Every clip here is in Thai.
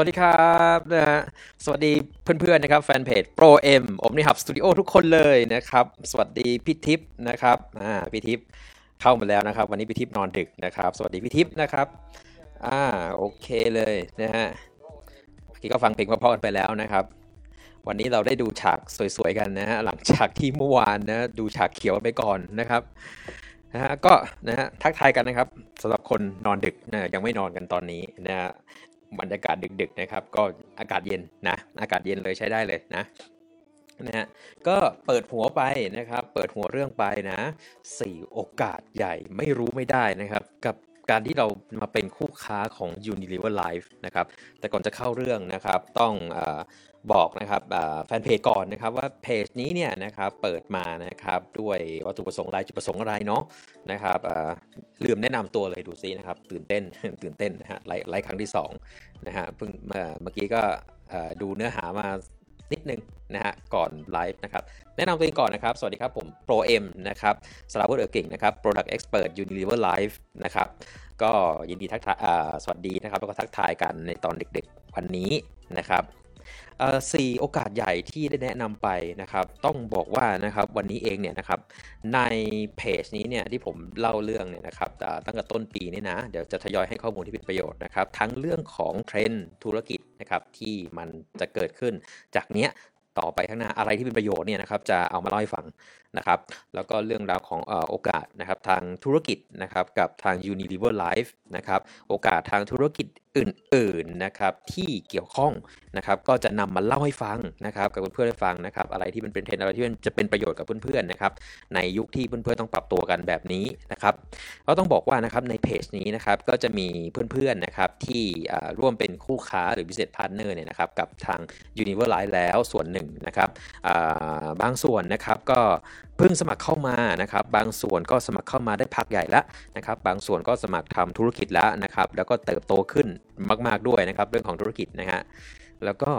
วัสดีครับนะฮะสวัสดีเพื่อนๆนะครับแฟนเพจ Pro M ผมนี่ฮับสตูดิโอทุกคนเลยนะครับ สวัสดีพี่ทิพย์นะครับอ่าพี่ทิพย์เข้ามาแล้วนะครับ วันนี้พี่ทิพย์นอนดึกนะครับ สวัสดีพี่ทิพย์นะครับอ่าโอเคเลยนะฮะเมื่อกี้ก็ฟังเพลงเพราะๆกันไปแล้วนะครับ วันนี้เราได้ดูฉากสวยๆกันนะฮะหลังจากที่เมื่อวานนะดูฉากเขียวไปก่อนนะครับนะฮะก็นะฮะทักทายกันนะครับสำหรับคนนอนดึกนะยังไม่นอนกันตอนนี้นะฮะ บรรยากาศดึกๆนะครับ ก็อากาศเย็นนะ อากาศเย็นเลยใช้ได้เลยนะนะฮะก็เปิดหัวไปนะครับ เปิดหัวเรื่องไปนะสี่โอกาสใหญ่ไม่รู้ไม่ได้นะครับ กับ การที่เรามาเป็นคู่ค้าของ Unilever Life นะครับ แต่ก่อนจะเข้าเรื่องนะครับ ต้องอบอกนะครับแฟนเพจก่อนนะครับว่าเพจนี้เนี่ยนะครับเปิดมานะครับด้วยวัตถุประสงค์อะไรจุดประสงค์อะไรเนาะนะครับลืมแนะนำตัวเลยดูซินะครับ ตื่นเต้นตื่นเต้นนะฮะไลฟ์ครั้งที่สองนะฮะเพิ่งเมื่อกี้ก็ดูเนื้อหามา นิดนึงนะฮะก่อนไลฟ์นะครับแนะนำตัวเองก่อนนะครับ สวัสดีครับผม Pro M นะครับสลาวุฒิเออเก่งนะครับ Product Expert Unilever Life นะครับก็ยินดีทักทายสวัสดีนะครับแล้วก็ทักทายกันในตอนเด็กๆวันนี้นะครับ สี่โอกาสใหญ่ที่ได้แนะนำไปนะครับ ต้องบอกว่านะครับวันนี้เองเนี่ยนะครับในเพจนี้เนี่ยที่ผมเล่าเรื่องเนี่ยนะครับตั้งแต่ต้นปีนี่นะเดี๋ยวจะทยอยให้ข้อมูลที่เป็นประโยชน์นะครับ ทั้งเรื่องของเทรนด์ธุรกิจนะครับที่มันจะเกิดขึ้น จากเนี้ยต่อไปข้างหน้าอะไรที่เป็นประโยชน์เนี่ยนะครับจะเอามาเล่าให้ฟังนะครับแล้วก็เรื่องราวของโอกาสนะครับทางธุรกิจนะครับกับทาง Unilever Life นะครับโอกาสทางธุรกิจอื่นๆนะครับที่เกี่ยวข้องนะครับก็จะนำมาเล่าให้ฟังนะครับกับเพื่อนๆให้ฟังนะครับอะไรที่มันเป็นเทรนด์อะไรที่มันจะเป็นประโยชน์กับเพื่อนๆนะครับในยุคที่เพื่อนๆต้องปรับตัวกันแบบนี้นะครับก็ต้องบอกว่านะครับในเพจนี้นะครับก็จะมีเพื่อนๆนะครับที่ร่วมเป็นคู่ค้าหรือ business partner เนี่ยนะครับกับทาง Unilever Life แล้วส่วนหนึ่งนะครับบางส่วนนะครับก็ เพิ่งสมัครเข้ามานะครับ บางส่วนก็สมัครเข้ามาได้พักใหญ่แล้วนะครับ บางส่วนก็สมัครทำธุรกิจแล้วนะครับ แล้วก็เติบโตขึ้นมาก ๆด้วยนะครับ เรื่องของธุรกิจนะฮะแล้วก็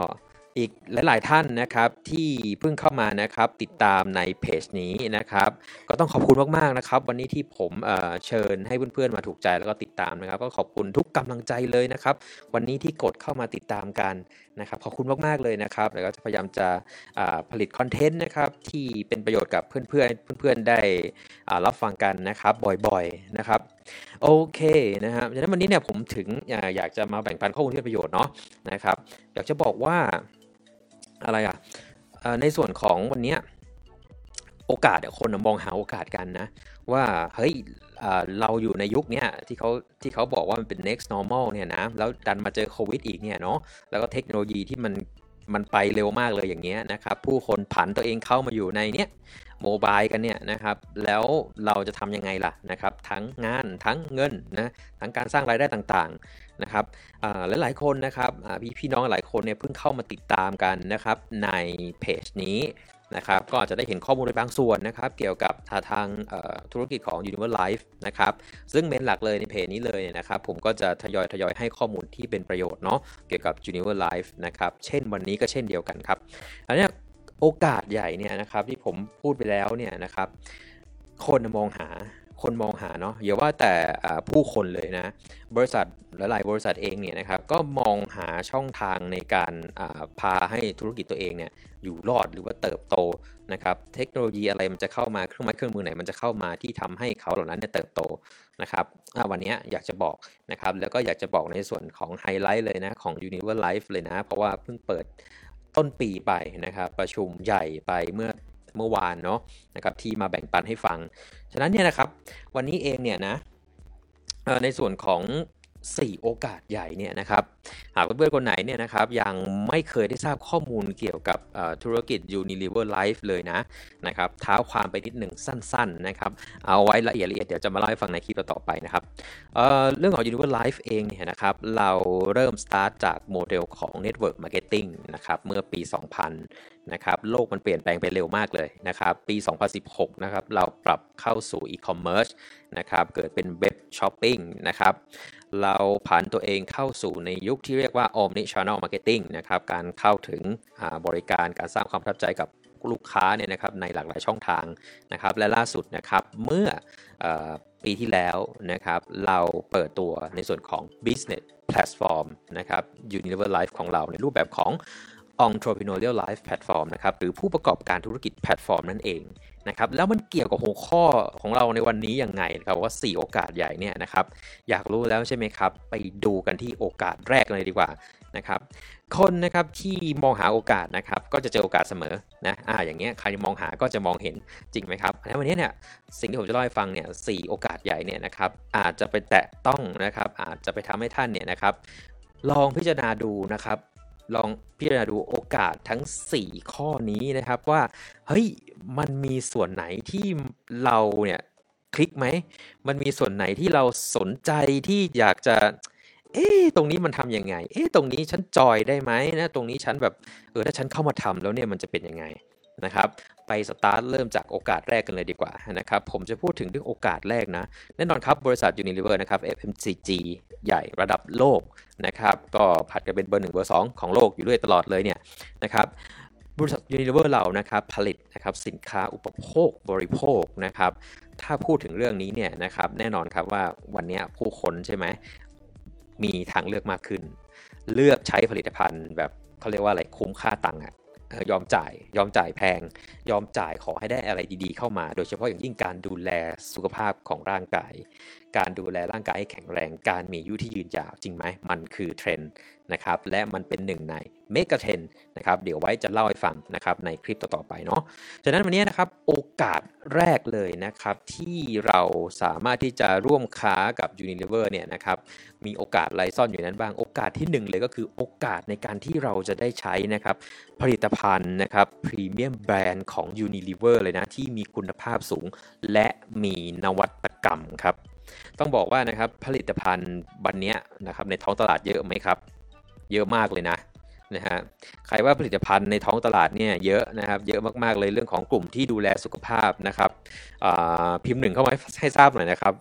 อีกหลาย ๆ ท่านนะครับที่เพิ่งเข้ามานะครับติดตามในเพจนี้นะครับ ก็ต้องขอบคุณมาก ๆ นะครับ วันนี้ที่ผมเเชิญให้เพื่อน ๆ มาถูกใจแล้วก็ติดตามนะครับ ก็ขอบคุณทุกกำลังใจเลยนะครับ วันนี้ที่กดเข้ามาติดตามกันนะครับขอบคุณมากๆเลยนะครับแล้วก็จะพยายามจะผลิตคอนเทนต์นะครับที่เป็นประโยชน์กับเพื่อนๆเพื่อนๆได้รับฟังกันนะครับบ่อยๆนะครับโอเคนะครับดังนั้นวันนี้เนี่ยผมถึงอยากจะมาแบ่งปันข้อมูลที่เป็นประโยชน์เนาะนะครับอยากจะบอกว่าอะไรอะเอ่อในส่วนของวันนี้ โอกาสคนมองหาโอกาสกันนะ ว่าเฮ้ยเราอยู่ในยุคเนี้ยที่เขาที่เขาบอกว่ามันเป็น next normal เนี่ยนะแล้วดันมาเจอโควิดอีกเนี่ยเนาะแล้วก็เทคโนโลยีที่มันมันไปเร็วมากเลยอย่างเงี้ยนะครับผู้คนผันตัวเองเข้ามาอยู่ในเนี้ย โมบายกันเนี่ยนะครับ แล้วเราจะทำยังไงล่ะนะครับ ทั้งงานทั้งเงินนะทั้งการสร้างรายได้ต่างๆนะครับอ่าหลายคนนะครับพี่พี่น้องหลายคนเนี่ยเพิ่งเข้ามาติดตามกันนะครับในเพจนี้นะครับก็อาจจะได้เห็นข้อมูลในบางส่วนนะครับเกี่ยวกับทางธุรกิจของ Univer Life นะครับซึ่งเมนหลักเลยในเพจนี้เลยเนี่ยนะครับผมก็จะทยอยทยอยให้ข้อมูลที่เป็นประโยชน์เนาะเกี่ยวกับ Univer Life นะครับเช่นวันนี้ก็เช่นเดียวกันครับอันนี้ โอกาสใหญ่เนี่ยนะครับที่ผมพูดไปแล้วเนี่ยนะครับ คนมองหาคนมองหาเนาะอย่าว่าแต่ผู้คนเลยนะ บริษัทหลายบริษัทเองเนี่ยนะครับก็มองหาช่องทางในการพาให้ธุรกิจตัวเองเนี่ยอยู่รอดหรือว่าเติบโตนะครับ เทคโนโลยีอะไรมันจะเข้ามาเครื่องไม้เครื่องมือไหนมันจะเข้ามาที่ทำให้เขาเหล่านั้นเนี่ยเติบโตนะครับวันนี้อยากจะบอกนะครับแล้วก็อยากจะบอกในส่วนของไฮไลท์เลยนะของ Univer Life เลยนะ เพราะว่าเพิ่งเปิด ต้นปีไปนะครับประชุมใหญ่ไปเมื่อเมื่อวานเนาะนะครับที่มาแบ่งปันให้ฟัง ฉะนั้นเนี่ยนะครับวันนี้เองเนี่ยนะในส่วนของ 4 โอกาสใหญ่เนี่ยนะครับหากเพื่อนๆคนไหนเนี่ยนะครับยังไม่เคยได้ทราบข้อมูลเกี่ยวกับธุรกิจ Unilever Life เลยนะนะครับเท้าความไปนิดหนึ่งสั้นๆนะครับเอาไว้ละเอียดละเอียดเดี๋ยวจะมาเล่าให้ฟังในคลิปต่อไปนะครับเเรื่องของ Unilever Life เองเนี่ยนะครับเราเริ่มสตาร์ทจากโมเดลของ Network Marketing นะครับเมื่อปี 2000นะครับโลกมันเปลี่ยนแปลงไปเร็วมากเลยนะครับปี 2016นะครับเราปรับเข้าสู่อีคอมเมิร์ซนะครับเกิดเป็นเว็บช้อปปิ้งนะครับเราผันตัวเองเข้าสู่ในยุคที่เรียกว่า Omni Channel Marketing นะครับ การเข้าถึงบริการการสร้างความประทับใจกับลูกค้าเนี่ยนะครับในหลากหลายช่องทางนะครับ และล่าสุดนะครับเมื่ออปีที่แล้วนะครับเราเปิดตัวในส่วนของ business platform นะครับ Unilever Life ของเราในรูปแบบของ entrepreneurial life platform นะครับหรือผู้ประกอบการธุรกิจแพลตฟอร์มนั่นเอง นะครับแล้วมันเกี่ยวกับหัวข้อของเราในวันนี้ยังไงนะครับว่า 4 โอกาสใหญ่เนี่ยนะครับอยากรู้แล้วใช่ไหมครับ ไปดูกันที่โอกาสแรกเลยดีกว่านะครับคนนะครับที่มองหาโอกาสนะครับก็จะเจอโอกาสเสมอนะอ่าอย่างเงี้ยใครมองหาก็จะมองเห็นจริงไหมครับแล้ววันนี้เนี่ยสิ่งที่ผมจะเล่าให้ฟังเนี่ยสโอกาสใหญ่เนี่ยนะครับอาจจะไปแตะต้องนะครับอาจจะไปทำให้ท่านเนี่ยนะครับลองพิจารณาดูนะครับ ลองพิจารณาดูโอกาสทั้ง 4 ข้อนี้นะครับว่าเฮ้ยมันมีส่วนไหนที่เราเนี่ยคลิกไหม มันมีส่วนไหนที่เราสนใจที่อยากจะ เอ๊ตรงนี้มันทำยังไง เอ๊ตรงนี้ฉันจอยได้ไหมนะ ตรงนี้ฉันแบบ เออ ถ้าฉันเข้ามาทำแล้วเนี่ยมันจะเป็นยังไงนะครับ ไปสตาร์ทเริ่มจากโอกาสแรกกันเลยดีกว่านะครับผมจะพูดถึงเรื่องโอกาสแรกนะ แน่นอนครับบริษัท Unilever นะครับ FMCG ใหญ่ระดับโลกนะครับก็ผัดกันเป็นเบอร์หนึ่งเบอร์สองของโลกอยู่ด้วยตลอดเลยเนี่ยนะครับบริษัท Unilever เรานะครับผลิตนะครับสินค้าอุปโภคบริโภคนะครับถ้าพูดถึงเรื่องนี้เนี่ยนะครับแน่นอนครับว่าวันนี้ผู้คนใช่ไหมมีทางเลือกมากขึ้น เลือกใช้ผลิตภัณฑ์แบบเขาเรียกว่าอะไรคุ้มค่าตังค์อะ ยอมจ่าย ยอมจ่ายแพง ยอมจ่ายขอให้ได้อะไรดีๆ เข้ามา โดยเฉพาะอย่างยิ่งการดูแลสุขภาพของร่างกายการดูแลร่างกายให้แข็งแรง การมีอายุที่ยืนยาวจริงไหม มันคือเทรนด์นะครับ และมันเป็นหนึ่งในเมกะเทรนด์นะครับ เดี๋ยวไว้จะเล่าให้ฟังนะครับในคลิปต่อๆไปเนาะ ฉะนั้นวันนี้นะครับโอกาสแรกเลยนะครับที่เราสามารถที่จะร่วมค้ากับ Unilever เนี่ยนะครับ มีโอกาสอะไรซ่อนอยู่นั้นบ้าง โอกาสที่ 1 เลยก็คือโอกาสในการที่เราจะได้ใช้นะครับผลิตภัณฑ์นะครับพรีเมียมแบรนด์ของ Unilever เลยนะที่มีคุณภาพสูง และมีนวัตกรรมครับ ต้องบอกว่านะครับผลิตภัณฑ์บันเนี้ยนะครับในท้องตลาดเยอะไหมครับ เยอะมากเลยนะนะฮะใครว่าผลิตภัณฑ์ในท้องตลาดเนี่ยเยอะนะครับเยอะมากๆเลยเรื่องของกลุ่มที่ดูแลสุขภาพนะครับพิมพ์หนึ่งเข้ามาให้ทราบหน่อยนะครับ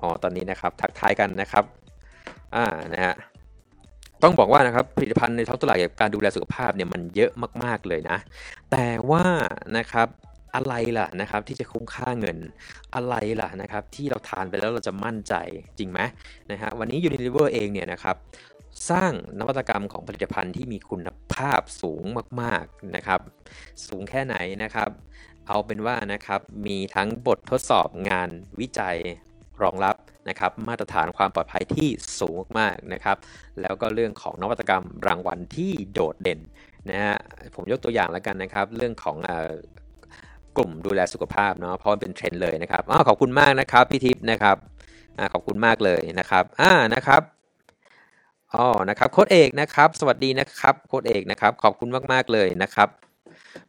อ๋อตอนนี้นะครับทักทายกันนะครับอ่านะฮะต้องบอกว่านะครับผลิตภัณฑ์ในท้องตลาดเกี่ยวกับการดูแลสุขภาพเนี่ยมันเยอะมากๆเลยนะ แต่ว่านะครับ อะไรล่ะนะครับที่จะคุ้มค่าเงินอะไรล่ะนะครับที่เราทานไปแล้วเราจะมั่นใจจริงไหมนะฮะวันนี้ Unilever เองเนี่ยนะครับสร้างนวัตกรรมของผลิตภัณฑ์ที่มีคุณภาพสูงมากๆนะครับสูงแค่ไหนนะครับเอาเป็นว่านะครับมีทั้งบททดสอบงานวิจัยรองรับนะครับมาตรฐานความปลอดภัยที่สูงมากนะครับแล้วก็เรื่องของนวัตกรรมรางวัลที่โดดเด่นนะฮะผมยกตัวอย่างแล้วกันนะครับ เรื่องของ กลุ่มดูแลสุขภาพเนาะเพราะเป็นเทรนด์เลยนะครับอ้าวขอบคุณมากนะครับพี่ทิพย์นะครับอขอบคุณมากเลยนะครับอ่านะครับอ๋อนะครับโค้ดเอกนะครับ สวัสดีนะครับโค้ดเอกนะครับ ขอบคุณมากๆเลยนะครับ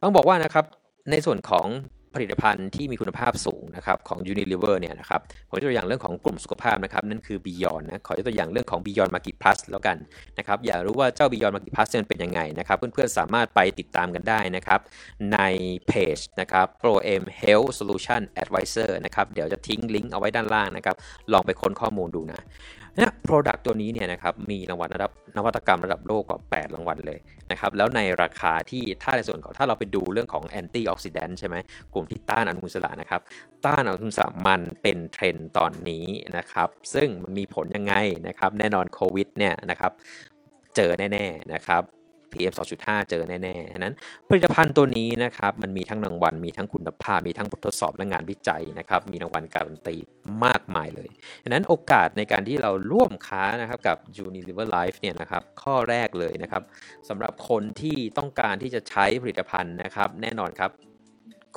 ต้องบอกว่านะครับในส่วนของ ผลิตภัณฑ์ที่มีคุณภาพสูงนะครับของ Unilever เนี่ยนะครับผมจะตัวอย่างเรื่องของกลุ่มสุขภาพนะครับนั่นคือ Beyond นะขอตัวอย่างเรื่องของ Beyond Market Plus แล้วกันนะครับอยากรู้ว่าเจ้า Beyond Market Plus มันเป็นยังไงนะครับเพื่อนๆสามารถไปติดตามกันได้นะครับในเพจนะครับ Pro M Health Solution Advisor นะครับเดี๋ยวจะทิ้งลิงก์เอาไว้ด้านล่างนะครับลองไปค้นข้อมูลดูนะ เนี่ย Product ตัวนี้เนี่ยนะครับมีรางวัลระดับนวัตกรรมระดับโลกกว่า 8 รางวัลเลยนะครับแล้วในราคาที่ถ้าในส่วนของถ้าเราไปดูเรื่องของ antioxidant ใช่ไหมกลุ่มที่ต้านอนุมูลอิสระนะครับต้านอนุมูลอิสระมันเป็นเทรนด์ตอนนี้นะครับซึ่งมันมีผลยังไงนะครับแน่นอนโควิดเนี่ยนะครับเจอแน่ๆนะครับ PM 2.5 เจอแน่ๆนั้นผลิตภัณฑ์ตัวนี้นะครับมันมีทั้งรางวัลมีทั้งคุณภาพ มีทั้งบททดสอบและงานวิจัยนะครับมีรางวัลการันตีมากมายเลยดังนั้นโอกาสในการที่เราร่วมค้านะครับกับ Unilever Life เนี่ยนะครับข้อแรกเลยนะครับสำหรับคนที่ต้องการที่จะใช้ผลิตภัณฑ์นะครับแน่นอนครับ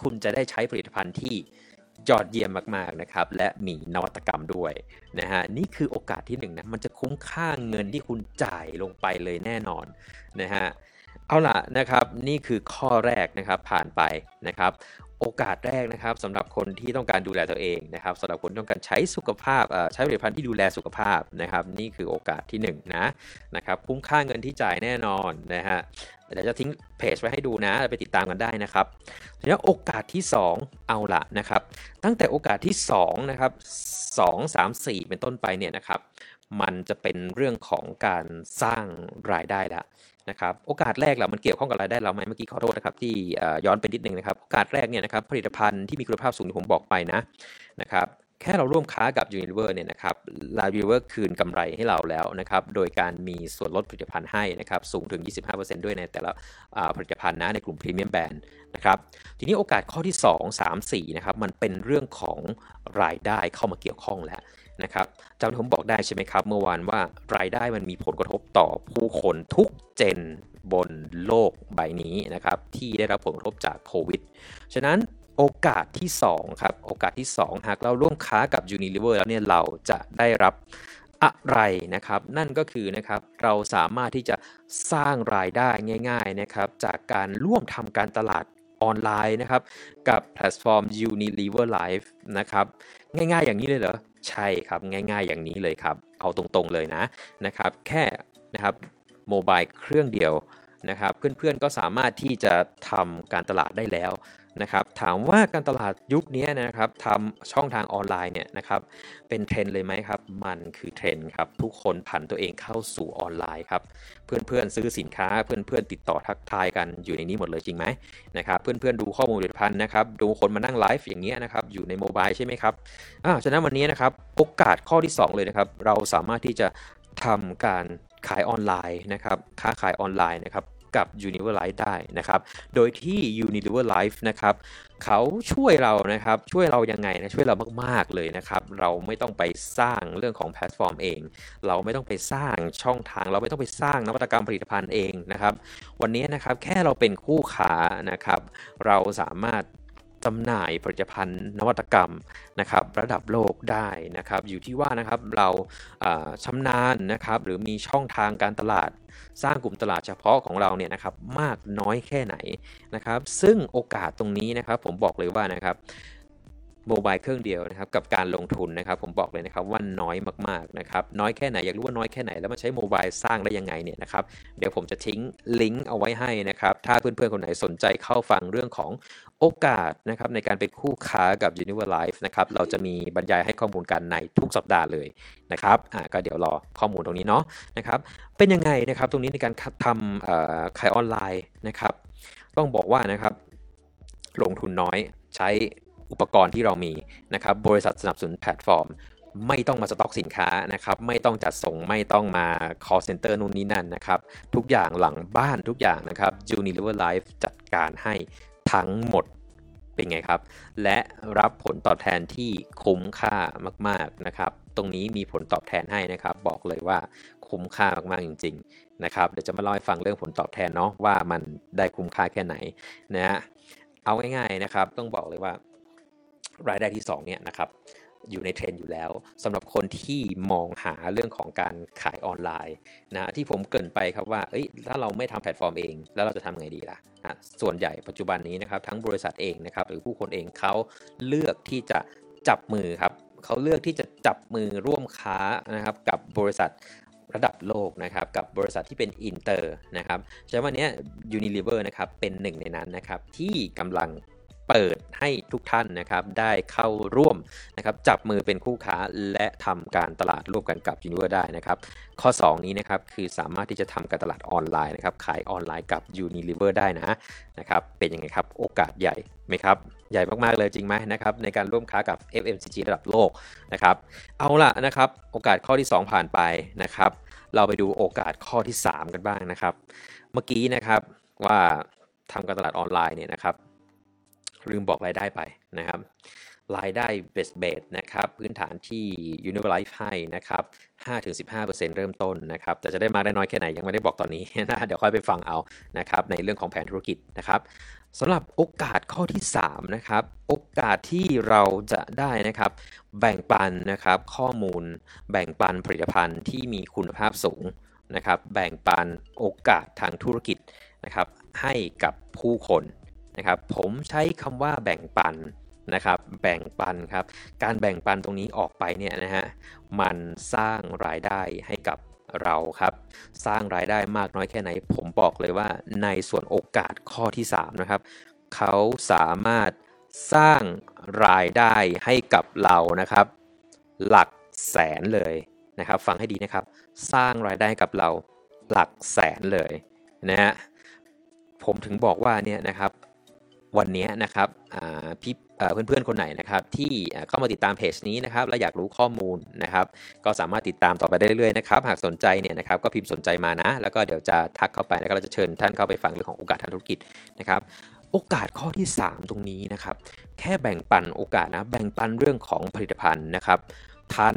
คุณจะได้ใช้ผลิตภัณฑ์ที่ ยอดเยี่ยมมากๆนะครับ และมีนวัตกรรมด้วยนะฮะนี่คือโอกาสที่หนึ่งนะมันจะคุ้มค่าเงินที่คุณจ่ายลงไปเลยแน่นอนนะฮะเอาล่ะนะครับนี่คือข้อแรกนะครับผ่านไปนะครับ โอกาสแรกนะครับสำหรับคนที่ต้องการดูแลตัวเองนะครับสำหรับคนที่ต้องการใช้สุขภาพใช้ผลิตภัณฑ์ที่ดูแลสุขภาพนะครับ นี่คือโอกาสที่1นนะนะครับคุ้มค่าเงินที่จ่ายแน่นอนนะฮะเดี๋ยวจะทิ้งเพจไว้ให้ดูนะ ไปติดตามกันได้นะครับแล้วโอกาสที่ 2 เอาละนะครับ ตั้งแต่โอกาสที่2นะครับ2 3 4เป็นต้นไปเนี่ยนะครับ มันจะเป็นเรื่องของการสร้างรายได้ละ นะครับโอกาสแรกเรามันเกี่ยวข้องกับรายได้เราไหมเมื่อกี้ขอโทษนะครับที่ย้อนไปนิดนึงนะครับโอกาสแรกเนี่ยนะครับผลิตภัณฑ์ที่มีคุณภาพสูงที่ผมบอกไปนะนะครับแค่เราร่วมค้ากับ Unilever เนี่ยนะครับลา Unilever คืนกำไรให้เราแล้วนะครับโดยการมีส่วนลดผลิตภัณฑ์ให้นะครับสูงถึง 25%ด้วยในแต่ละผลิตภัณฑ์นะในกลุ่มพรีเมียมแบรนด์นะครับทีนี้โอกาสข้อที่ 2 3 4นะครับมันเป็นเรื่องของรายได้เข้ามาเกี่ยวข้องแล้ว นะครับจำที่ผมบอกได้ใช่ไหมครับ เมื่อวานว่ารายได้มันมีผลกระทบต่อผู้คนทุกเจนบนโลกใบนี้นะครับที่ได้รับผลกระทบจากโควิด ฉะนั้นโอกาสที่2ครับโอกาสที่ 2 หากเราร่วมค้ากับ Unilever แล้วเนี่ยเราจะได้รับอะไรนะครับ นั่นก็คือนะครับเราสามารถที่จะสร้างรายได้ง่ายๆนะครับจากการร่วมทำการตลาดออนไลน์นะครับกับแพลตฟอร์ม Unilever Live นะครับง่ายๆอย่างนี้เลยเหรอ ใช่ครับง่ายๆอย่างนี้เลยครับ เอาตรงๆเลยนะนะครับ แค่นะครับโมบายเครื่องเดียวนะครับ เพื่อนๆก็สามารถที่จะทำการตลาดได้แล้ว นะครับถามว่าการตลาดยุคนี้นะครับทำช่องทางออนไลน์เนี่ยนะครับเป็นเทรนด์เลยไหมครับ มันคือเทรนด์ครับ ทุกคนผันตัวเองเข้าสู่ออนไลน์ครับ เพื่อนๆซื้อสินค้าเพื่อนๆติดต่อทักทายกันอยู่ในนี้หมดเลยจริงไหมนะครับเพื่อนๆดูข้อมูลผลิตภัณฑ์นะครับดูคนมานั่งไลฟ์อย่างเงี้ยนะครับอยู่ใน mobile ใช่ไหมครับอ่าฉะนั้นวันนี้นะครับโอกาสข้อที่ 2 เลยนะครับ เราสามารถที่จะทำการขายออนไลน์นะครับค้าขายออนไลน์นะครับ กับ Univer Life ได้นะครับ โดยที่ Univer Life นะครับเขาช่วยเรานะครับช่วยเรายังไงนะช่วยเรามาก ๆ เลยนะครับ เราไม่ต้องไปสร้างเรื่องของแพลตฟอร์มเอง เราไม่ต้องไปสร้างช่องทาง เราไม่ต้องไปสร้างนวัตกรรมผลิตภัณฑ์เองนะครับ วันนี้นะครับแค่เราเป็นคู่ค้านะครับ เราสามารถ จำหน่ายผลิตภัณฑ์นวัตกรรมนะครับระดับโลกได้นะครับอยู่ที่ว่านะครับเราชำนาญนะครับหรือมีช่องทางการตลาดสร้างกลุ่มตลาดเฉพาะของเราเนี่ยนะครับมากน้อยแค่ไหนนะครับซึ่งโอกาสตรงนี้นะครับผมบอกเลยว่านะครับ โมบายเครื่องเดียวนะครับกับการลงทุนนะครับผมบอกเลยนะครับว่าน้อยมากๆนะครับน้อยแค่ไหนอยากรู้ว่าน้อยแค่ไหนแล้วมาใช้โมบายสร้างได้ยังไงเนี่ยนะครับเดี๋ยวผมจะทิ้งลิงก์เอาไว้ให้นะครับถ้าเพื่อนๆคนไหนสนใจเข้าฟังเรื่องของโอกาสนะครับในการเป็นคู่ค้ากับ Univer Life นะครับเราจะมีบรรยายให้ข้อมูลกันในทุกสัปดาห์เลยนะครับอ่าก็เดี๋ยวรอข้อมูลตรงนี้เนาะนะครับเป็นยังไงนะครับตรงนี้ในการทำขายออนไลน์นะครับต้องบอกว่านะครับลงทุนน้อยใช้ อุปกรณ์ที่เรามีนะครับบริษัทสนับสนุนแพลตฟอร์ม ไม่ต้องมาสต็อกสินค้านะครับไม่ต้องจัดส่งไม่ต้องมา call center นู่นนี่นั่นนะครับทุกอย่างหลังบ้านทุกอย่างนะครับ Unilever Life จัดการให้ทั้งหมดเป็นไงครับ และรับผลตอบแทนที่คุ้มค่ามากๆนะครับ ตรงนี้มีผลตอบแทนให้นะครับ บอกเลยว่าคุ้มค่ามากๆจริง ๆ นะครับ เดี๋ยวจะมาเล่าให้ฟังเรื่องผลตอบแทนเนาะว่ามันได้คุ้มค่าแค่ไหนนะฮะเอาง่ายๆนะครับ ต้องบอกเลยว่า รายได้ที่2เนี่ยนะครับอยู่ในเทรนด์อยู่แล้วสำหรับคนที่มองหาเรื่องของการขายออนไลน์นะที่ผมเกริ่นไปครับว่าเอ้ยถ้าเราไม่ทำแพลตฟอร์มเอง แล้วเราจะทำไงดีล่ะนะส่วนใหญ่ปัจจุบันนี้นะครับทั้งบริษัทเองนะครับหรือผู้คนเองเขาเลือกที่จะจับมือครับเขาเลือกที่จะจับมือร่วมค้านะครับกับบริษัทระดับโลกนะครับกับบริษัทที่เป็นอินเตอร์นะครับใช่วันนี้ Unilever นะครับเป็นหนึ่งในนั้นนะครับที่กำลัง เปิดให้ทุกท่านนะครับได้เข้าร่วมนะครับจับมือเป็นคู่ค้าและทำการตลาดร่วมกันกับ u n i v e r ได้นะครับข้อ 2 นี้นะครับคือสามารถที่จะทำการตลาดออนไลน์นะครับขายออนไลน์กับ Unilever ได้นะนะครับเป็นยังไงครับโอกาสใหญ่ไหมครับใหญ่มาก ๆ เลยจริงไหมนะครับในการร่วมค้ากับ FMCG ระดับโลกนะครับเอาละนะครับโอกาสข้อที่ 2 ผ่านไปนะครับเราไปดูโอกาสข้อที่ 3 กันบ้างนะครับ เมื่อกี้นะครับว่าทำการตลาดออนไลน์เนี่ยนะครับ ลืมบอกรายได้ไปนะครับรายได้เบสเบสนะครับพื้นฐานที่ Univer Life ให้นะครับ 5-15%เริ่มต้นนะครับแต่จะได้มากได้น้อยแค่ไหนยังไม่ได้บอกตอนนี้นะเดี๋ยวค่อยไปฟังเอานะครับในเรื่องของแผนธุรกิจนะครับสำหรับโอกาสข้อที่3นะครับโอกาสที่เราจะได้นะครับแบ่งปันนะครับข้อมูล แบ่งปันผลิตภัณฑ์ที่มีคุณภาพสูงนะครับแบ่งปันโอกาสทางธุรกิจนะครับให้กับผู้คน นะครับผมใช้คำว่าแบ่งปันนะครับแบ่งปันครับการแบ่งปันตรงนี้ออกไปเนี่ยนะฮะมันสร้างรายได้ให้กับเราครับสร้างรายได้มากน้อยแค่ไหน ผมบอกเลยว่าในส่วนโอกาสข้อที่ 3 นะครับ เขาสามารถสร้างรายได้ให้กับเรานะครับ หลักแสนเลยนะครับ ฟังให้ดีนะครับ สร้างรายได้กับเราหลักแสนเลยนะฮะผมถึงบอกว่าเนี่ยนะครับ วันนี้นะครับพี่เพื่อนๆคนไหนนะครับที่เข้ามาติดตามเพจนี้นะครับและอยากรู้ข้อมูลนะครับก็สามารถติดตามต่อไปได้เรื่อยๆนะครับหากสนใจเนี่ยนะครับก็พิมพ์สนใจมานะ แล้วก็เดี๋ยวจะทักเข้าไปแล้วก็เราจะเชิญท่านเข้าไปฟังเรื่องของโอกาสทางธุรกิจนะครับโอกาสข้อที่ 3 ตรงนี้นะครับแค่แบ่งปันโอกาสนะแบ่งปันเรื่องของผลิตภัณฑ์นะครับท่าน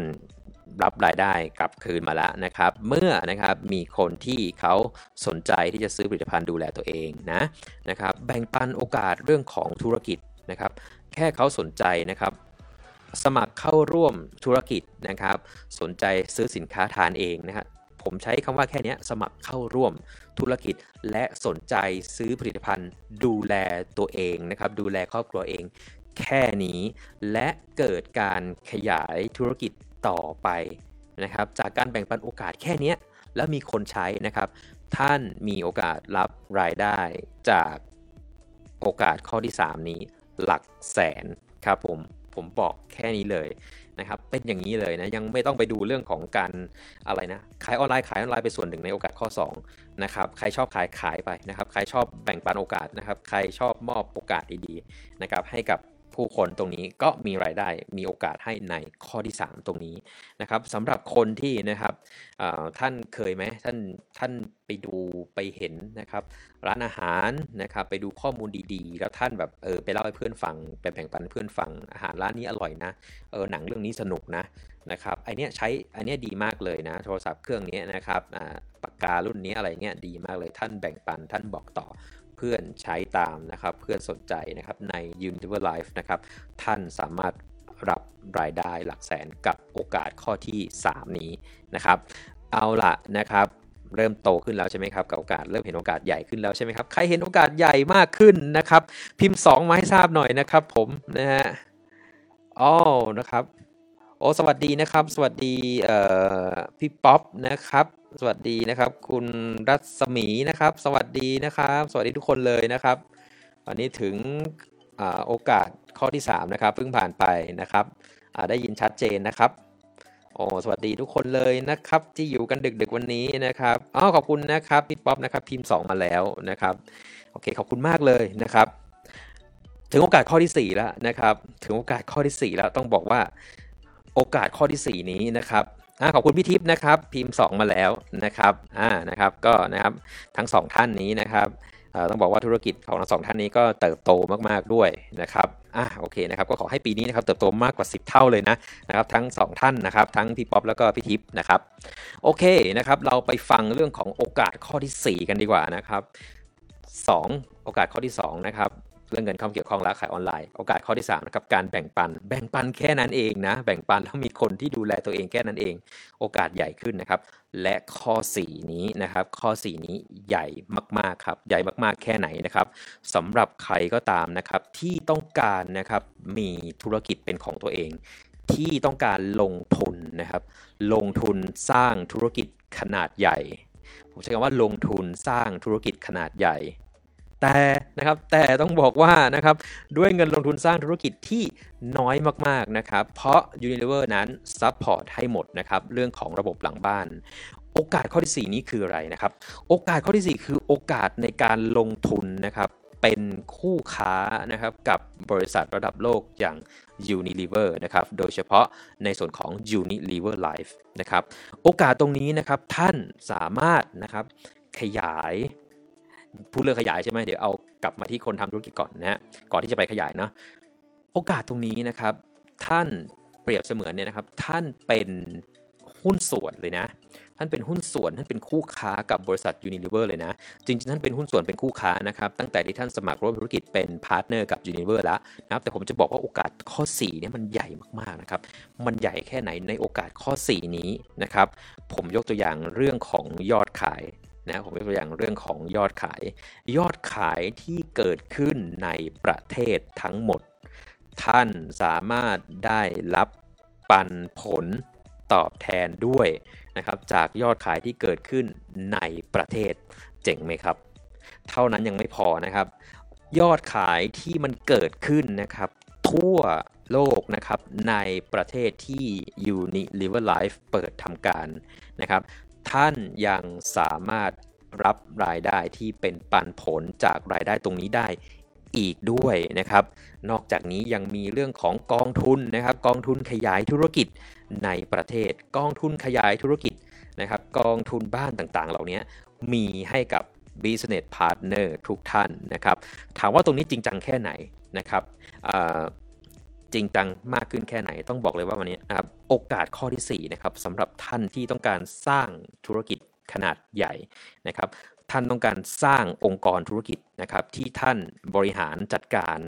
รับรายได้กลับคืนมาแล้วนะครับ เมื่อนะครับมีคนที่เขาสนใจที่จะซื้อผลิตภัณฑ์ดูแลตัวเองนะนะครับ แบ่งปันโอกาสเรื่องของธุรกิจนะครับ แค่เขาสนใจนะครับ สมัครเข้าร่วมธุรกิจนะครับ สนใจซื้อสินค้าทานเองนะครับผมใช้คำว่าแค่นี้สมัครเข้าร่วมธุรกิจและสนใจซื้อผลิตภัณฑ์ ดูแลตัวเองนะครับ ดูแลครอบครัวเอง แค่นี้ และเกิดการขยายธุรกิจ ต่อไปนะครับ จากการแบ่งปันโอกาสแค่นี้แล้วมีคนใช้นะครับ ท่านมีโอกาสรับรายได้จากโอกาสข้อที่ 3 นี้หลักแสนครับผมผมบอกแค่นี้เลยนะครับเป็นอย่างนี้เลยนะยังไม่ต้องไปดูเรื่องของการอะไรนะขายออนไลน์ขายออนไลน์เป็นส่วนหนึ่งในโอกาสข้อ2นะครับใครชอบขายขายไปนะครับใครชอบแบ่งปันโอกาสนะครับใครชอบมอบโอกาสดีๆนะครับให้กับ ผู้คนตรงนี้ก็มีรายได้มีโอกาสให้ในข้อที่ 3 ตรงนี้นะครับสำหรับคนที่นะครับท่านเคยไหมท่านท่านไปดูไปเห็นนะครับร้านอาหารนะครับไปดูข้อมูลดีๆ แล้วท่านแบบเออไปเล่าให้เพื่อนฟังไปแบ่งปันเพื่อนฟังอาหารร้านนี้อร่อยนะเออหนังเรื่องนี้สนุกนะนะครับไอเนี้ยใช้อันเนี้ยดีมากเลยนะโทรศัพท์เครื่องนี้นะครับปากการุ่นนี้อะไรเงี้ยดีมากเลยท่านแบ่งปันท่านบอกต่อ เพื่อนใช้ตามนะครับ เพื่อนสนใจนะครับใน Univer Life นะครับ ท่านสามารถรับรายได้หลักแสนกับโอกาสข้อที่ 3 นี้นะครับ เอาละนะครับเริ่มโตขึ้นแล้วใช่ไหมครับกับโอกาสเริ่มเห็นโอกาสใหญ่ขึ้นแล้วใช่ไหมครับใครเห็นโอกาสใหญ่มากขึ้นนะครับ พิมพ์ 2 มาให้ทราบหน่อยนะครับผมนะฮะอ๋อนะครับ โอ้สวัสดีนะครับ สวัสดีพี่ป๊อปนะครับ สวัสดีนะครับ คุณรัศมีนะครับ สวัสดีนะครับ สวัสดีทุกคนเลยนะครับ วันนี้ถึงอโอกาสข้อที่3นะครับเพิ่งผ่านไปนะครับได้ยินชัดเจนนะครับโอ้สวัสดีทุกคนเลยนะครับ ที่อยู่กันดึกๆวันนี้นะครับอ๋อขอบคุณนะครับพี่ป๊อปนะครับพิมพ์ 2 มาแล้วนะครับโอเคขอบคุณมากเลยนะครับ ถึงโอกาสข้อที่4แล้วนะครับ ถึงโอกาสข้อที่4แล้วต้องบอกว่า โอกาสข้อที่ 4 นี้นะครับอขอบคุณพี่ทิพย์นะครับพิมพ์ 2 มาแล้วนะครับอ่านะครับก็นะครับทั้ง 2 ท่านนี้นะครับต้องบอกว่าธุรกิจของทั้งสองท่านนี้ก็เติบโตมากๆด้วยนะครับอ่าโอเคนะครับก็ขอให้ปีนี้นะครับเติบโตมากกว่า 10 เท่าเลยนะนะครับทั้ง 2 ท่านนะครับทั้งพี่ป๊อปแล้วก็พี่ทิพย์นะครับโอเคนะครับเราไปฟังเรื่องของโอกาสข้อที่ 4 กันดีกว่านะครับ2โอกาสข้อที่ 2 นะครับ เรื่องเงินเข้าเกี่ยวข้องและขายออนไลน์ โอกาสข้อที่3นะครับการแบ่งปัน แบ่งปันแค่นั้นเองนะ แบ่งปันแล้วมีคนที่ดูแลตัวเองแค่นั้นเอง โอกาสใหญ่ขึ้นนะครับ และข้อ 4 นี้นะครับ ข้อ 4 นี้ใหญ่มากๆครับ ใหญ่มากๆแค่ไหนนะครับสำหรับใครก็ตามนะครับที่ต้องการนะครับมีธุรกิจเป็นของตัวเอง ที่ต้องการลงทุนนะครับ ลงทุนสร้างธุรกิจขนาดใหญ่ ผมใช้คำว่าลงทุนสร้างธุรกิจขนาดใหญ่ แต่นะครับแต่ต้องบอกว่านะครับด้วยเงินลงทุนสร้างธุรกิจที่น้อยมากๆนะครับเพราะ Unilever นั้นซัพพอร์ตให้หมดนะครับเรื่องของระบบหลังบ้านโอกาสข้อที่ 4 นี้คืออะไรนะครับ โอกาสข้อที่ 4 คือโอกาสในการลงทุนนะครับเป็นคู่ค้านะครับกับบริษัทระดับโลกอย่าง Unilever นะครับโดยเฉพาะในส่วนของ Unilever Life นะครับโอกาสตรงนี้นะครับท่านสามารถนะครับขยาย พูดเรื่องขยายใช่ไหมเดี๋ยวเอากลับมาที่คนทำธุรกิจก่อนนะฮะก่อนที่จะไปขยายเนาะโอกาสตรงนี้นะครับ ท่านเปรียบเสมือนเนี่ยนะครับ ท่านเป็นหุ้นส่วนเลยนะ ท่านเป็นหุ้นส่วนท่านเป็นคู่ค้ากับบริษัท Unilever เลยนะ จริงๆท่านเป็นหุ้นส่วนเป็นคู่ค้านะครับตั้งแต่ที่ท่านสมัครร่วมธุรกิจเป็น partner กับ Unilever แล้วนะครับแต่ผมจะบอกว่าโอกาสข้อ4เนี่ยมันใหญ่มากๆนะครับมันใหญ่แค่ไหนในโอกาสข้อ 4 นี้นะครับผมยกตัวอย่างเรื่องของยอดขาย นะผมยกตัวอย่างเรื่องของยอดขาย ยอดขายที่เกิดขึ้นในประเทศทั้งหมด ท่านสามารถได้รับปันผลตอบแทนด้วยนะครับจากยอดขายที่เกิดขึ้นในประเทศเจ๋งไหมครับ เท่านั้นยังไม่พอนะครับ ยอดขายที่มันเกิดขึ้นนะครับทั่วโลกนะครับในประเทศที่ Unilever Life เปิดทำการนะครับ ท่านยังสามารถรับรายได้ที่เป็นปันผลจากรายได้ตรงนี้ได้อีกด้วยนะครับ นอกจากนี้ยังมีเรื่องของกองทุนนะครับ กองทุนขยายธุรกิจในประเทศ กองทุนขยายธุรกิจนะครับ กองทุนบ้านต่างๆ เหล่านี้มีให้กับ business partner ทุกท่านนะครับ ถามว่าตรงนี้จริงจังแค่ไหนนะครับ จริงจังมากขึ้นแค่ไหนต้องบอกเลยว่าวันนี้นะครับโอกาสข้อที่4นะครับสำหรับท่านที่ต้องการสร้างธุรกิจขนาดใหญ่นะครับท่านต้องการสร้างองค์กรธุรกิจนะครับที่ท่านบริหารจัดการ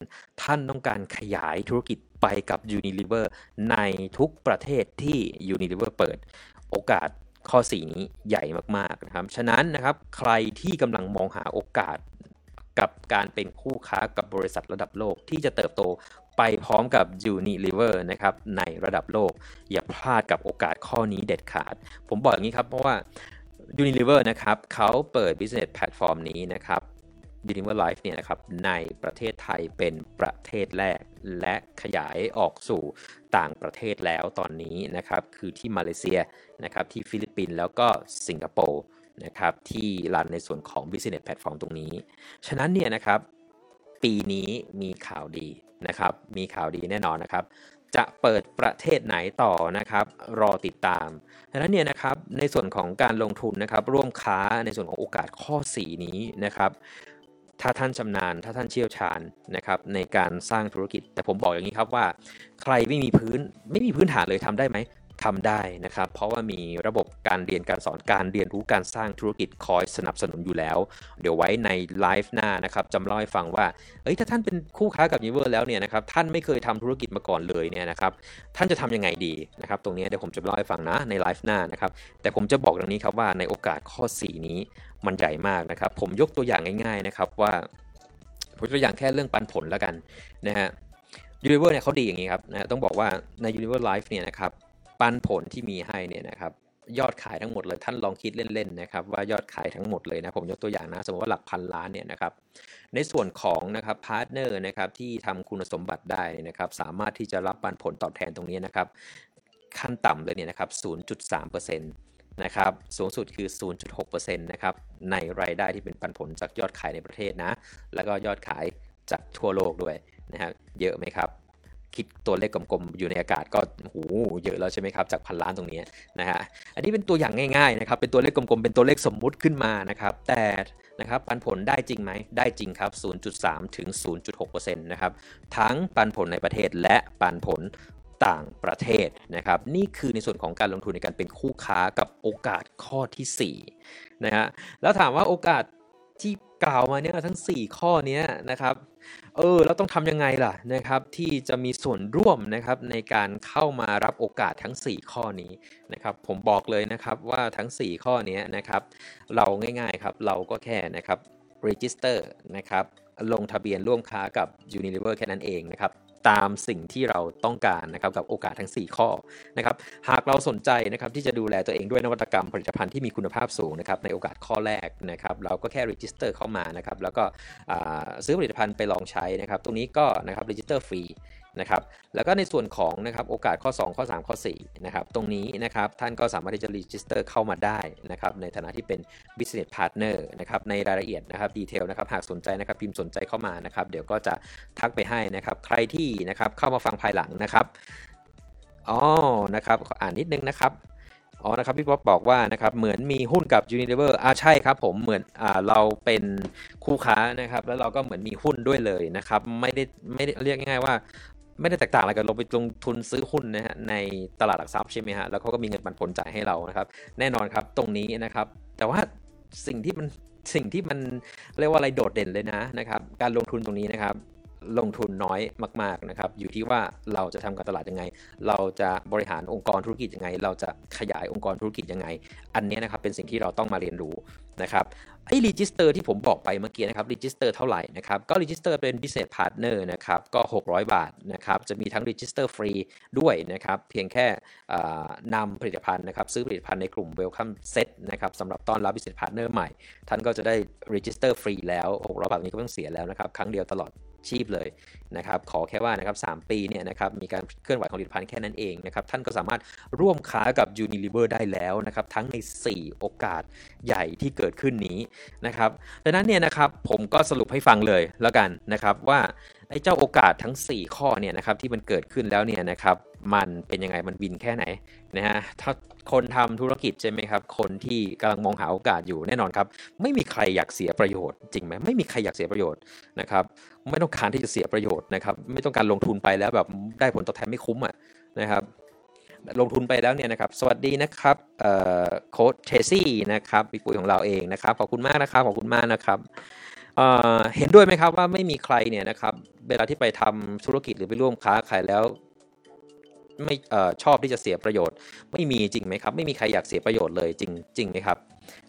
ท่านต้องการขยายธุรกิจไปกับ Unilever ในทุกประเทศที่ Unilever เปิด โอกาสข้อ 4 นี้ใหญ่มากๆนะครับ ฉะนั้นนะครับใครที่กำลังมองหาโอกาส กับการเป็นคู่ค้ากับบริษัทระดับโลกที่จะเติบโตไปพร้อมกับ Unilever นะครับในระดับโลก อย่าพลาดกับโอกาสข้อนี้เด็ดขาด ผมบอกอย่างนี้ครับ เพราะว่า Unilever นะครับเขาเปิด business platform นี้นะครับ Unilever Life เนี่ยนะครับในประเทศไทยเป็นประเทศแรก และขยายออกสู่ต่างประเทศแล้วตอนนี้นะครับ คือที่มาเลเซียนะครับที่ฟิลิปปินส์แล้วก็สิงคโปร์ นะครับที่รันในส่วนของ business platform ตรงนี้ ฉะนั้นเนี่ยนะครับปีนี้มีข่าวดีนะครับมีข่าวดีแน่นอนนะครับ จะเปิดประเทศไหนต่อนะครับ รอติดตามดังนั้นเนี่ยนะครับในส่วนของการลงทุนนะครับร่วมค้าในส่วนของโอกาสข้อ 4 นี้นะครับถ้าท่านชำนาญ ถ้าท่านเชี่ยวชาญนะครับในการสร้างธุรกิจ แต่ผมบอกอย่างนี้ครับว่า ใครไม่มีพื้นไม่มีพื้นฐานเลยทำได้ไหม ทำได้นะครับ เพราะว่ามีระบบการเรียนการสอนการเรียนรู้การสร้างธุรกิจคอยสนับสนุนอยู่แล้ว เดี๋ยวไว้ในไลฟ์หน้านะครับจำเล่าให้ฟังว่าเอ้ยถ้าท่านเป็นคู่ค้ากับยูเวอร์แล้วเนี่ยนะครับท่านไม่เคยทำธุรกิจมาก่อนเลยเนี่ยนะครับท่านจะทำยังไงดีนะครับตรงนี้เดี๋ยวผมจะเล่าให้ฟังนะในไลฟ์หน้านะครับแต่ผมจะบอกตรงนี้ครับว่าในโอกาสข้อ 4 นี้มันใหญ่มากนะครับ ผมยกตัวอย่างง่ายๆนะครับว่าผมตัวอย่างแค่เรื่องปันผลแล้วกันนะฮะ Unilever เนี่ยเขาดีอย่างนี้ครับนะต้องบอกว่าใน Unilever Life เนี่ยนะครับ ปันผลที่มีให้เนี่ยนะครับยอดขายทั้งหมดเลยท่านลองคิดเล่นๆนะครับว่ายอดขายทั้งหมดเลยนะผมยกตัวอย่างนะสมมติว่าหลักพันล้านเนี่ยนะครับในส่วนของนะครับ partner นะครับที่ทำคุณสมบัติได้นะครับสามารถที่จะรับปันผลตอบแทนตรงนี้นะครับขั้นต่ำเลยเนี่ยนะครับ 0.3%นะครับสูงสุดคือ 0.6%นะครับในรายได้ที่เป็นปันผลจากยอดขายในประเทศนะแล้วก็ยอดขายจากทั่วโลกด้วยนะฮะเยอะไหมครับ คิดตัวเลขกลมๆ อยู่ในอากาศก็โหเยอะแล้วใช่ไหมครับจากพันล้านตรงนี้นะฮะอันนี้เป็นตัวอย่างง่ายๆนะครับเป็นตัวเลขกลมๆ เป็นตัวเลขสมมุติขึ้นมานะครับแต่นะครับปันผลได้จริงไหมได้จริงครับ 0.3 ถึง 0.6%นะครับทั้งปันผลในประเทศและปันผลต่างประเทศนะครับนี่คือในส่วนของการลงทุนในการเป็นคู่ค้ากับโอกาสข้อที่4นะฮะแล้วถามว่าโอกาส ที่กล่าวมาเนี่ยทั้ง 4 ข้อนี้นะครับ เออแล้วต้องทำยังไงล่ะนะครับที่จะมีส่วนร่วมนะครับในการเข้ามารับโอกาสทั้ง 4 ข้อนี้นะครับ ผมบอกเลยนะครับว่าทั้ง 4 ข้อนี้นะครับ เราง่ายๆครับเราก็แค่นะครับ register นะครับลงทะเบียนร่วมค้ากับ Unilever แค่นั้นเองนะครับ ตามสิ่งที่เราต้องการนะครับกับโอกาสทั้ง 4 ข้อนะครับหากเราสนใจนะครับที่จะดูแลตัวเองด้วยนวัตกรรมผลิตภัณฑ์ที่มีคุณภาพสูงนะครับในโอกาสข้อแรกนะครับเราก็แค่ register เข้ามานะครับแล้วก็ซื้อผลิตภัณฑ์ไปลองใช้นะครับตรงนี้ก็นะครับ register ฟรี นะครับแล้วก็ในส่วนของนะครับโอกาสข้อ 2 ข้อ 3 ข้อ4นะครับตรงนี้นะครับท่านก็สามารถที่จะ register เข้ามาได้นะครับในฐานะที่เป็น business partner นะครับในรายละเอียดนะครับดีเทลนะครับหากสนใจนะครับพิมพ์สนใจเข้ามานะครับเดี๋ยวก็จะทักไปให้นะครับใครที่นะครับเข้ามาฟังภายหลังนะครับอ๋อนะครับอ่านนิดนึงนะครับอ๋อ นะครับ พี่ป๊อปบอกว่า นะครับ เหมือนมีหุ้นกับ Unilever อ่า ใช่ครับผม เหมือน อ่า เราเป็นคู่ค้านะครับ แล้วเราก็เหมือนมีหุ้นด้วยเลยนะครับ ไม่ได้ ไม่ได้เรียกง่ายๆว่า ไม่ได้แตกต่างอะไรกันลงไปลงทุนซื้อหุ้นนะฮะในตลาดหลักทรัพย์ใช่ไหมฮะแล้วเขาก็มีเงินปันผลจ่ายให้เรานะครับ แน่นอนครับตรงนี้นะครับ แต่ว่าสิ่งที่มันสิ่งที่มันเรียกว่าอะไรโดดเด่นเลยนะนะครับ การลงทุนตรงนี้นะครับ ลงทุนน้อยมาก ๆนะครับ อยู่ที่ว่าเราจะทำการตลาดยังไง เราจะบริหารองค์กรธุรกิจยังไง เราจะขยายองค์กรธุรกิจยังไง อันนี้นะครับเป็นสิ่งที่เราต้องมาเรียนรู้นะครับไอ้ register ที่ผมบอกไปเมื่อกี้นะครับ register เท่าไหร่นะครับก็ register เป็น business partner นะครับก็600 บาทนะครับจะมีทั้ง register ฟรีด้วยนะครับเพียงแค่นำผลิตภัณฑ์นะครับซื้อผลิตภัณฑ์ในกลุ่ม welcome set นะครับสำหรับต้อนรับ business partner ใหม่ ท่านก็จะได้ register ฟรีแล้ว 600 บาทนี้ก็ต้องเสียแล้วนะครับครั้งเดียวตลอด ชีพเลยนะครับขอแค่ว่านะครับ3ปีเนี่ยนะครับมีการเคลื่อนไหวของผลิตภัณฑ์แค่นั้นเองนะครับท่านก็สามารถร่วมค้ากับ Unilever ได้แล้วนะครับทั้งใน 4 โอกาสใหญ่ที่เกิดขึ้นนี้นะครับดังนั้นเนี่ยนะครับผมก็สรุปให้ฟังเลยแล้วกันนะครับว่า ไอ้เจ้าโอกาสทั้ง 4 ข้อเนี่ยนะครับที่มันเกิดขึ้นแล้วเนี่ยนะครับมันเป็นยังไงมันวินแค่ไหนนะฮะถ้าคนทำธุรกิจใช่ไหมครับ คนที่กำลังมองหาโอกาสอยู่แน่นอนครับ ไม่มีใครอยากเสียประโยชน์จริงไหมไม่มีใครอยากเสียประโยชน์นะครับ ไม่ต้องการที่จะเสียประโยชน์นะครับ ไม่ต้องการลงทุนไปแล้วแบบได้ผลตอบแทนไม่คุ้มอะนะครับลงทุนไปแล้วเนี่ยนะครับ สวัสดีนะครับโค้ชเทซี่นะครับพี่ปุ๋ยของเราเองนะครับ ขอบคุณมากนะครับ ขอบคุณมากนะครับ เห็นด้วยไหมครับว่าไม่มีใครเนี่ยนะครับเวลาที่ไปทำธุรกิจหรือไปร่วมค้าขายแล้วไม่ชอบที่จะเสียประโยชน์ ไม่มีจริงไหมครับไม่มีใครอยากเสียประโยชน์เลยจริงจริงไหมครับ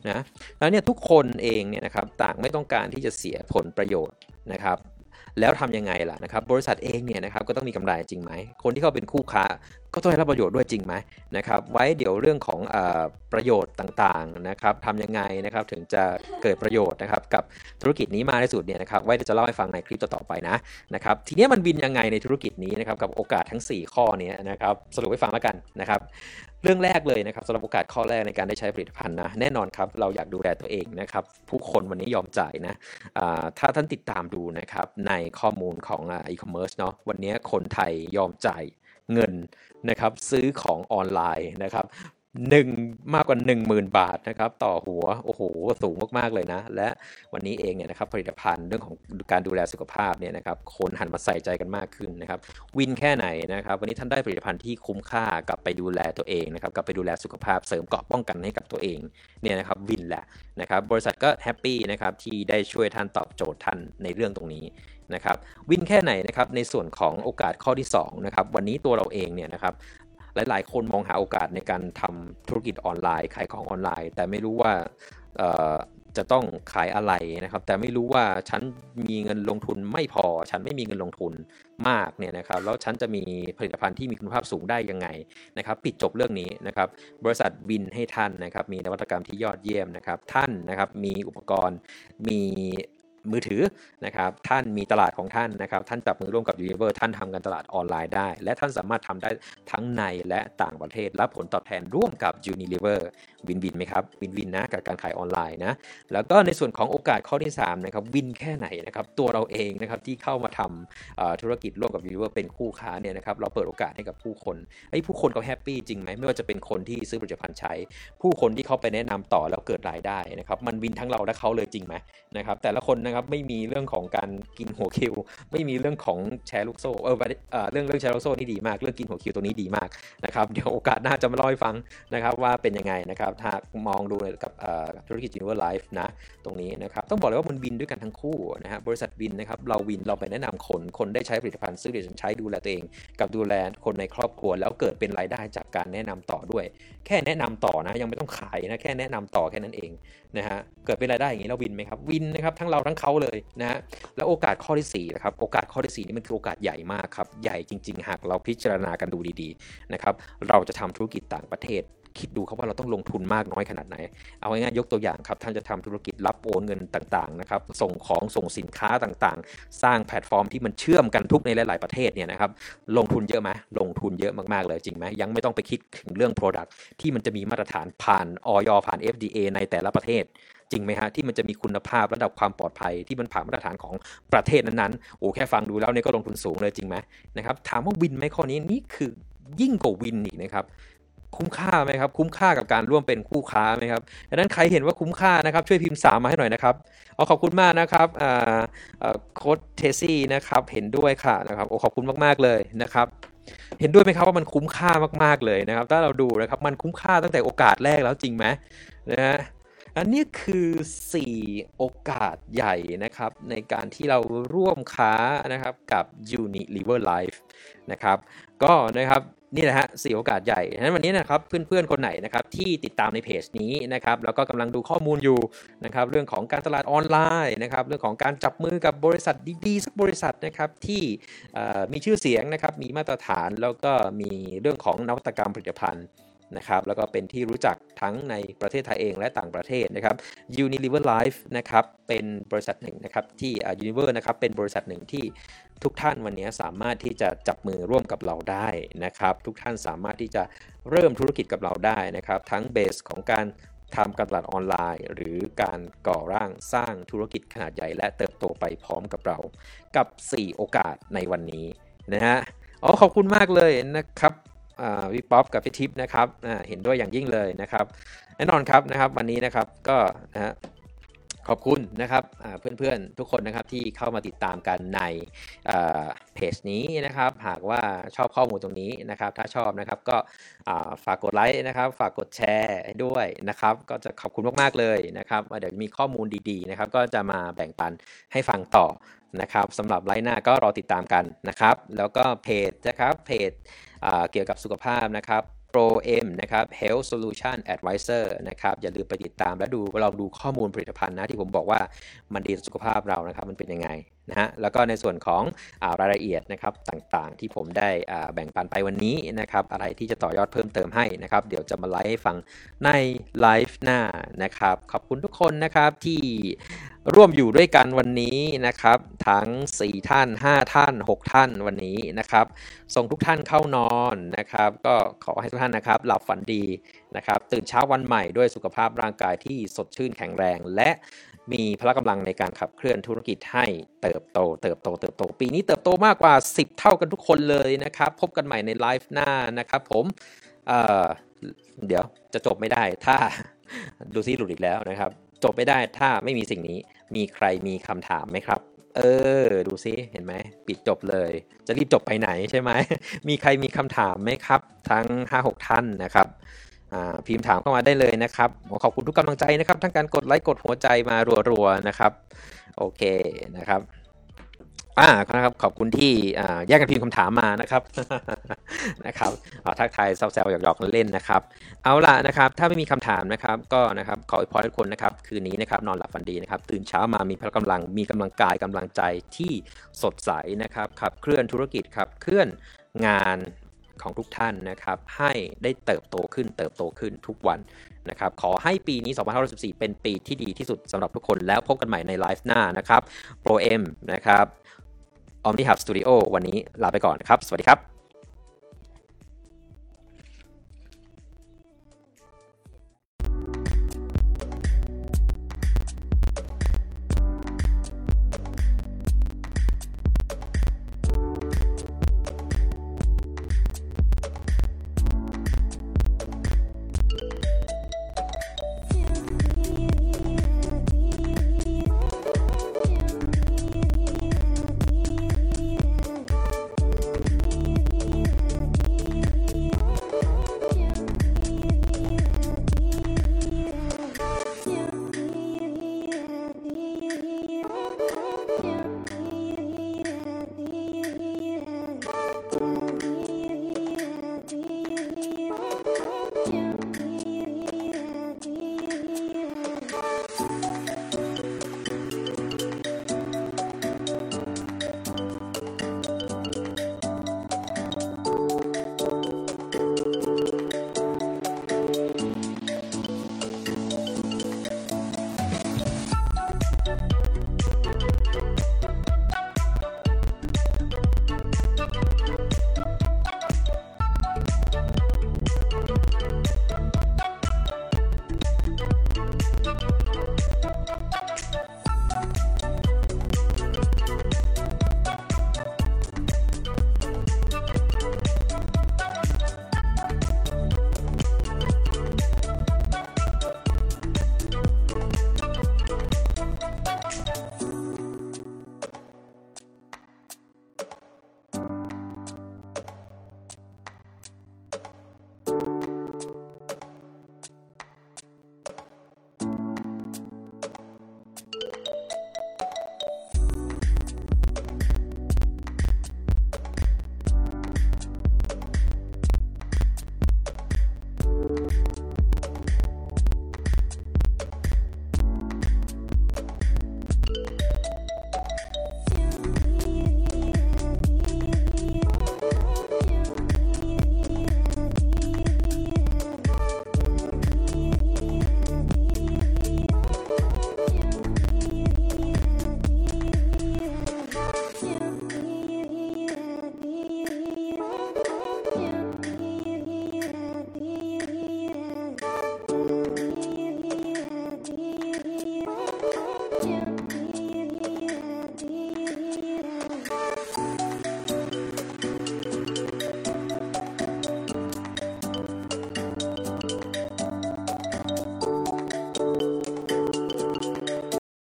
นะแล้วเนี่ยทุกคนเองเนี่ยนะครับต่างไม่ต้องการที่จะเสียผลประโยชน์นะครับแล้วทำยังไงล่ะนะครับบริษัทเองเนี่ยนะครับก็ต้องมีกำไรจริงไหมคนที่เขาเป็นคู่ค้า ก็ต้องได้รับประโยชน์ด้วยจริงไหมนะครับ ไว้เดี๋ยวเรื่องของอประโยชน์ต่างๆนะครับทำยังไงนะครับถึงจะเกิดประโยชน์นะครับกับธุรกิจนี้มาในสุดเนี่ยนะครับไว้จะเล่าให้ฟังในคลิปต่อๆไปนะนะครับทีนี้มันบินยังไงในธุรกิจนี้นะครับกับโอกาสทั้ง 4 ข้อนี้นะครับสรุปให้ฟังแล้วกันนะครับเรื่องแรกเลยนะครับสำหรับโอกาสข้อแรกในการได้ใช้ผลิตภัณฑ์นะแน่นอนครับเราอยากดูแลตัวเองนะครับผู้คนวันนี้ยอมจ่ายนะถ้าท่านติดตามดูนะครับในข้อมูลของอีคอมเมิร์ซเนาะวันนี้คนไทยยอมจ่าย เงินนะครับซื้อของออนไลน์นะครับ หนึ่งมากกว่า 10,000 บาทนะครับต่อหัวโอ้โหสูงมากๆเลยนะ และวันนี้เองเนี่ยนะครับผลิตภัณฑ์เรื่องของการดูแลสุขภาพเนี่ยนะครับคนหันมาใส่ใจกันมากขึ้นนะครับ win แค่ไหนนะครับวันนี้ท่านได้ผลิตภัณฑ์ที่คุ้มค่ากลับไปดูแลตัวเองนะครับกลับไปดูแลสุขภาพเสริมเกราะป้องกันให้กับตัวเองเนี่ยนะครับ win แหละนะครับบริษัทก็ happy นะครับที่ได้ช่วยท่านตอบโจทย์ท่านในเรื่องตรงนี้นะครับ win แค่ไหนนะครับในส่วนของโอกาสข้อที่2นะครับวันนี้ตัวเราเองเนี่ยนะครับ หลาย ๆ คนมองหาโอกาสในการทำธุรกิจออนไลน์ ขายของออนไลน์ แต่ไม่รู้ว่าจะต้องขายอะไรนะครับ แต่ไม่รู้ว่าฉันมีเงินลงทุนไม่พอ ฉันไม่มีเงินลงทุนมากเนี่ยนะครับ แล้วฉันจะมีผลิตภัณฑ์ที่มีคุณภาพสูงได้ยังไงนะครับ ปิดจบเรื่องนี้นะครับ บริษัทวินให้ท่านนะครับ มีนวัตกรรมที่ยอดเยี่ยมนะครับ ท่านนะครับ มีอุปกรณ์ มี มือถือนะครับ ท่านมีตลาดของท่านนะครับ ท่านจับมือร่วมกับ Unilever ท่านทำการตลาดออนไลน์ได้ และท่านสามารถทำได้ทั้งในและต่างประเทศรับผลตอบแทนร่วมกับ Unilever win-win ไหมครับ win-win นะกับการขายออนไลน์นะแล้วก็ในส่วนของโอกาสข้อที่3นะครับ win แค่ไหนนะครับตัวเราเองนะครับที่เข้ามาทำธุรกิจร่วมกับ Unilever เป็นคู่ค้าเนี่ยนะครับเราเปิดโอกาสให้กับผู้คนไอ้ผู้คนเขา happy จริงไหมไม่ว่าจะเป็นคนที่ซื้อผลิตภัณฑ์ใช้ ผู้คนที่เขาไปแนะนำต่อแล้วเกิดรายได้นะครับมัน win ทั้งเราและเขาเลยจริงไหมนะครับแต่ละคนนะครับไม่มีเรื่องของการกินหัวคิว ไม่มีเรื่องของแชร์ลูกโซ่เออเรื่องเรื่องแชร์ลูกโซ่นี่ดีมาก เรื่องกินหัวคิวตัวนี้ดีมากนะครับเดี๋ยวโอกาสหน้าจะมาเล่าให้ฟังนะครับว่าเป็นยังไงนะครับถ้ามองดูกับธุรกิจ Univer Life นะตรงนี้นะครับต้องบอกเลยว่ามันวินด้วยกันทั้งคู่นะฮะบริษัทวินนะครับเราวินเราไปแนะนำคนคนได้ใช้ผลิตภัณฑ์ซื้อเดี๋ยวฉันใช้ดูแลตัวเอง กับดูแลคนในครอบครัว แล้วเกิดเป็นรายได้จากการแนะนำต่อด้วย แค่แนะนำต่อนะยังไม่ต้องขายนะแค่แนะนำต่อแค่นั้นเองนะฮะเกิดเป็นรายได้อย่างนี้เราวินไหมครับวินนะครับทั้งเราทั้งเขาเลยนะฮะแล้วโอกาสข้อที่4นะครับโอกาสข้อที่4นี่มันคือโอกาสใหญ่มากครับใหญ่จริง ๆ หากเราพิจารณากันดูดีๆนะครับเราจะทำธุรกิจต่างประเทศ คิดดูครับว่าเราต้องลงทุนมากน้อยขนาดไหน เอาง่ายๆยกตัวอย่างครับ ท่านจะทำธุรกิจรับโอนเงินต่างๆนะครับ ส่งของส่งสินค้าต่างๆ สร้างแพลตฟอร์มที่มันเชื่อมกันทุกในหลาย ๆ ประเทศเนี่ยนะครับ ลงทุนเยอะไหมลงทุนเยอะมากๆเลยจริงไหมยังไม่ต้องไปคิดถึงเรื่อง Product ที่มันจะมีมาตรฐานผ่านออยผ่าน FDA ในแต่ละประเทศจริงไหมฮะที่มันจะมีคุณภาพระดับความปลอดภัยที่มันผ่านมาตรฐานของประเทศนั้นๆโอ้แค่ฟังดูแล้วเนี่ยก็ลงทุนสูงเลยจริงไหมนะครับถามว่าวินไหมข้อนี้นี่คือยิ่งกว่าวินอีกนะครับ คุ้มค่าไหมครับ คุ้มค่ากับการร่วมเป็นคู่ค้าไหมครับดังนั้นใครเห็นว่าคุ้มค่านะครับช่วยพิมพ์สามมาให้หน่อยนะครับเอาขอบคุณมากนะครับโค้ดเทซี่นะครับเห็นด้วยค่ะนะครับโอ้ขอบคุณมากๆเลยนะครับเห็นด้วยไหมครับว่ามันคุ้มค่ามากๆเลยนะครับ ถ้าเราดูนะครับมันคุ้มค่าตั้งแต่โอกาสแรกแล้วจริงไหมนะฮะ อันนี้คือ 4 โอกาสใหญ่นะครับ ในการที่เราร่วมค้านะครับกับ Unilever Life นะครับ ก็นะครับนี่แหละฮะสี่โอกาสใหญ่ฉะนั้นวันนี้นะครับเพื่อนๆคนไหนนะครับที่ติดตามในเพจนี้นะครับแล้วก็กำลังดูข้อมูลอยู่นะครับเรื่องของการตลาดออนไลน์นะครับเรื่องของการจับมือกับบริษัทดีๆสักบริษัทนะครับที่มีชื่อเสียงนะครับมีมาตรฐานแล้วก็มีเรื่องของนวัตกรรมผลิตภัณฑ์ นะครับแล้วก็เป็นที่รู้จักทั้งในประเทศไทยเองและต่างประเทศนะครับ Unilever Life นะครับเป็นบริษัทหนึ่งนะครับที่อ่า Unilever นะครับเป็นบริษัทหนึ่งที่ทุกท่านวันนี้สามารถที่จะจับมือร่วมกับเราได้นะครับ ทุกท่านสามารถที่จะเริ่มธุรกิจกับเราได้นะครับ ทั้งเบสของการทำการตลาดออนไลน์ หรือการก่อร่างสร้างธุรกิจขนาดใหญ่ และเติบโตไปพร้อมกับเรา กับ 4 โอกาสในวันนี้นะฮะอ๋อขอบคุณมากเลยนะครับ พี่ป๊อปกับพี่ทิพย์นะครับอ่าเห็นด้วยอย่างยิ่งเลยนะครับแน่นอนครับนะครับ วันนี้นะครับก็นะฮะ ขอบคุณนะครับเพื่อนๆทุกคนนะครับที่เข้ามาติดตามกันในเพจนี้นะครับ หากว่าชอบข้อมูลตรงนี้นะครับ ถ้าชอบนะครับก็ฝากกดไลค์นะครับ ฝากกดแชร์ด้วยนะครับ ก็จะขอบคุณมากๆเลยนะครับเดี๋ยวมีข้อมูลดีๆนะครับ ก็จะมาแบ่งปันให้ฟังต่อนะครับสำหรับไลน์หน้าก็รอติดตามกันนะครับ แล้วก็เพจนะครับเพจเกี่ยวกับสุขภาพนะครับ Pro M นะครับ Health Solution Advisor นะครับอย่าลืมไปติดตามและดูลองดูข้อมูลผลิตภัณฑ์นะที่ผมบอกว่ามันดีต่อสุขภาพเรานะครับมันเป็นยังไงนะฮะแล้วก็ในส่วนของอารายละเอียดนะครับต่างๆ ที่ผมได้แบ่งปันไปวันนี้นะครับอะไรที่จะต่อยอดเพิ่มเติมให้นะครับเดี๋ยวจะมาไลฟ์ให้ฟังในไลฟ์หน้านะครับขอบคุณทุกคนนะครับที่ ร่วมอยู่ด้วยกันวันนี้นะครับ ทั้ง 4 ท่าน 5 ท่าน 6 ท่านวันนี้นะครับ ส่งทุกท่านเข้านอนนะครับ ก็ขอให้ทุกท่านนะครับ หลับฝันดีนะครับ ตื่นเช้าวันใหม่ด้วยสุขภาพร่างกายที่สดชื่นแข็งแรง และมีพละกำลังในการขับเคลื่อนธุรกิจให้เติบโต เติบโต เติบโต ปีนี้เติบโตมากกว่า 10 เท่ากันทุกคนเลยนะครับ พบกันใหม่ในไลฟ์หน้านะครับ ผมเเดี๋ยวจะจบไม่ได้ถ้าดูซิหลุดอีกแล้วนะครับ จบไม่ได้ถ้าไม่มีสิ่งนี้มีใครมีคำถามไหมครับ เออ ดูซิเห็นไหมปิดจบเลย จะรีบจบไปไหนใช่ไหมมีใครมีคำถามไหมครับ ทั้ง 5-6 ท่านนะครับพิมพ์ถามเข้ามาได้เลยนะครับขอบคุณทุกกำลังใจนะครับ ทั้งการกดไลค์กดหัวใจมารัวๆนะครับ โอเคนะครับ อ่านะครับขอบคุณที่แยกกันพิมพ์คำถามมานะครับนะครับอ่าทักทายแซวๆหยอกๆเล่นนะครับ เอาล่ะนะครับ ถ้าไม่มีคำถามนะครับ ก็นะครับขออวยพรทุกคนนะครับ คืนนี้นะครับนอนหลับฝันดีนะครับ ตื่นเช้ามามีพละกำลังมีกำลังกายกำลังใจที่สดใสนะครับขับเคลื่อนธุรกิจขับเคลื่อนงานของทุกท่านนะครับ ให้ได้เติบโตขึ้นเติบโตขึ้นทุกวันนะครับขอให้ปีนี้ 2514 เป็นปีที่ดีที่สุดสำหรับทุกคนแล้วพบกันใหม่ในไลฟ์หน้านะครับ Pro M นะครับ Omni Hub Studio วันนี้ลาไปก่อนครับ สวัสดีครับ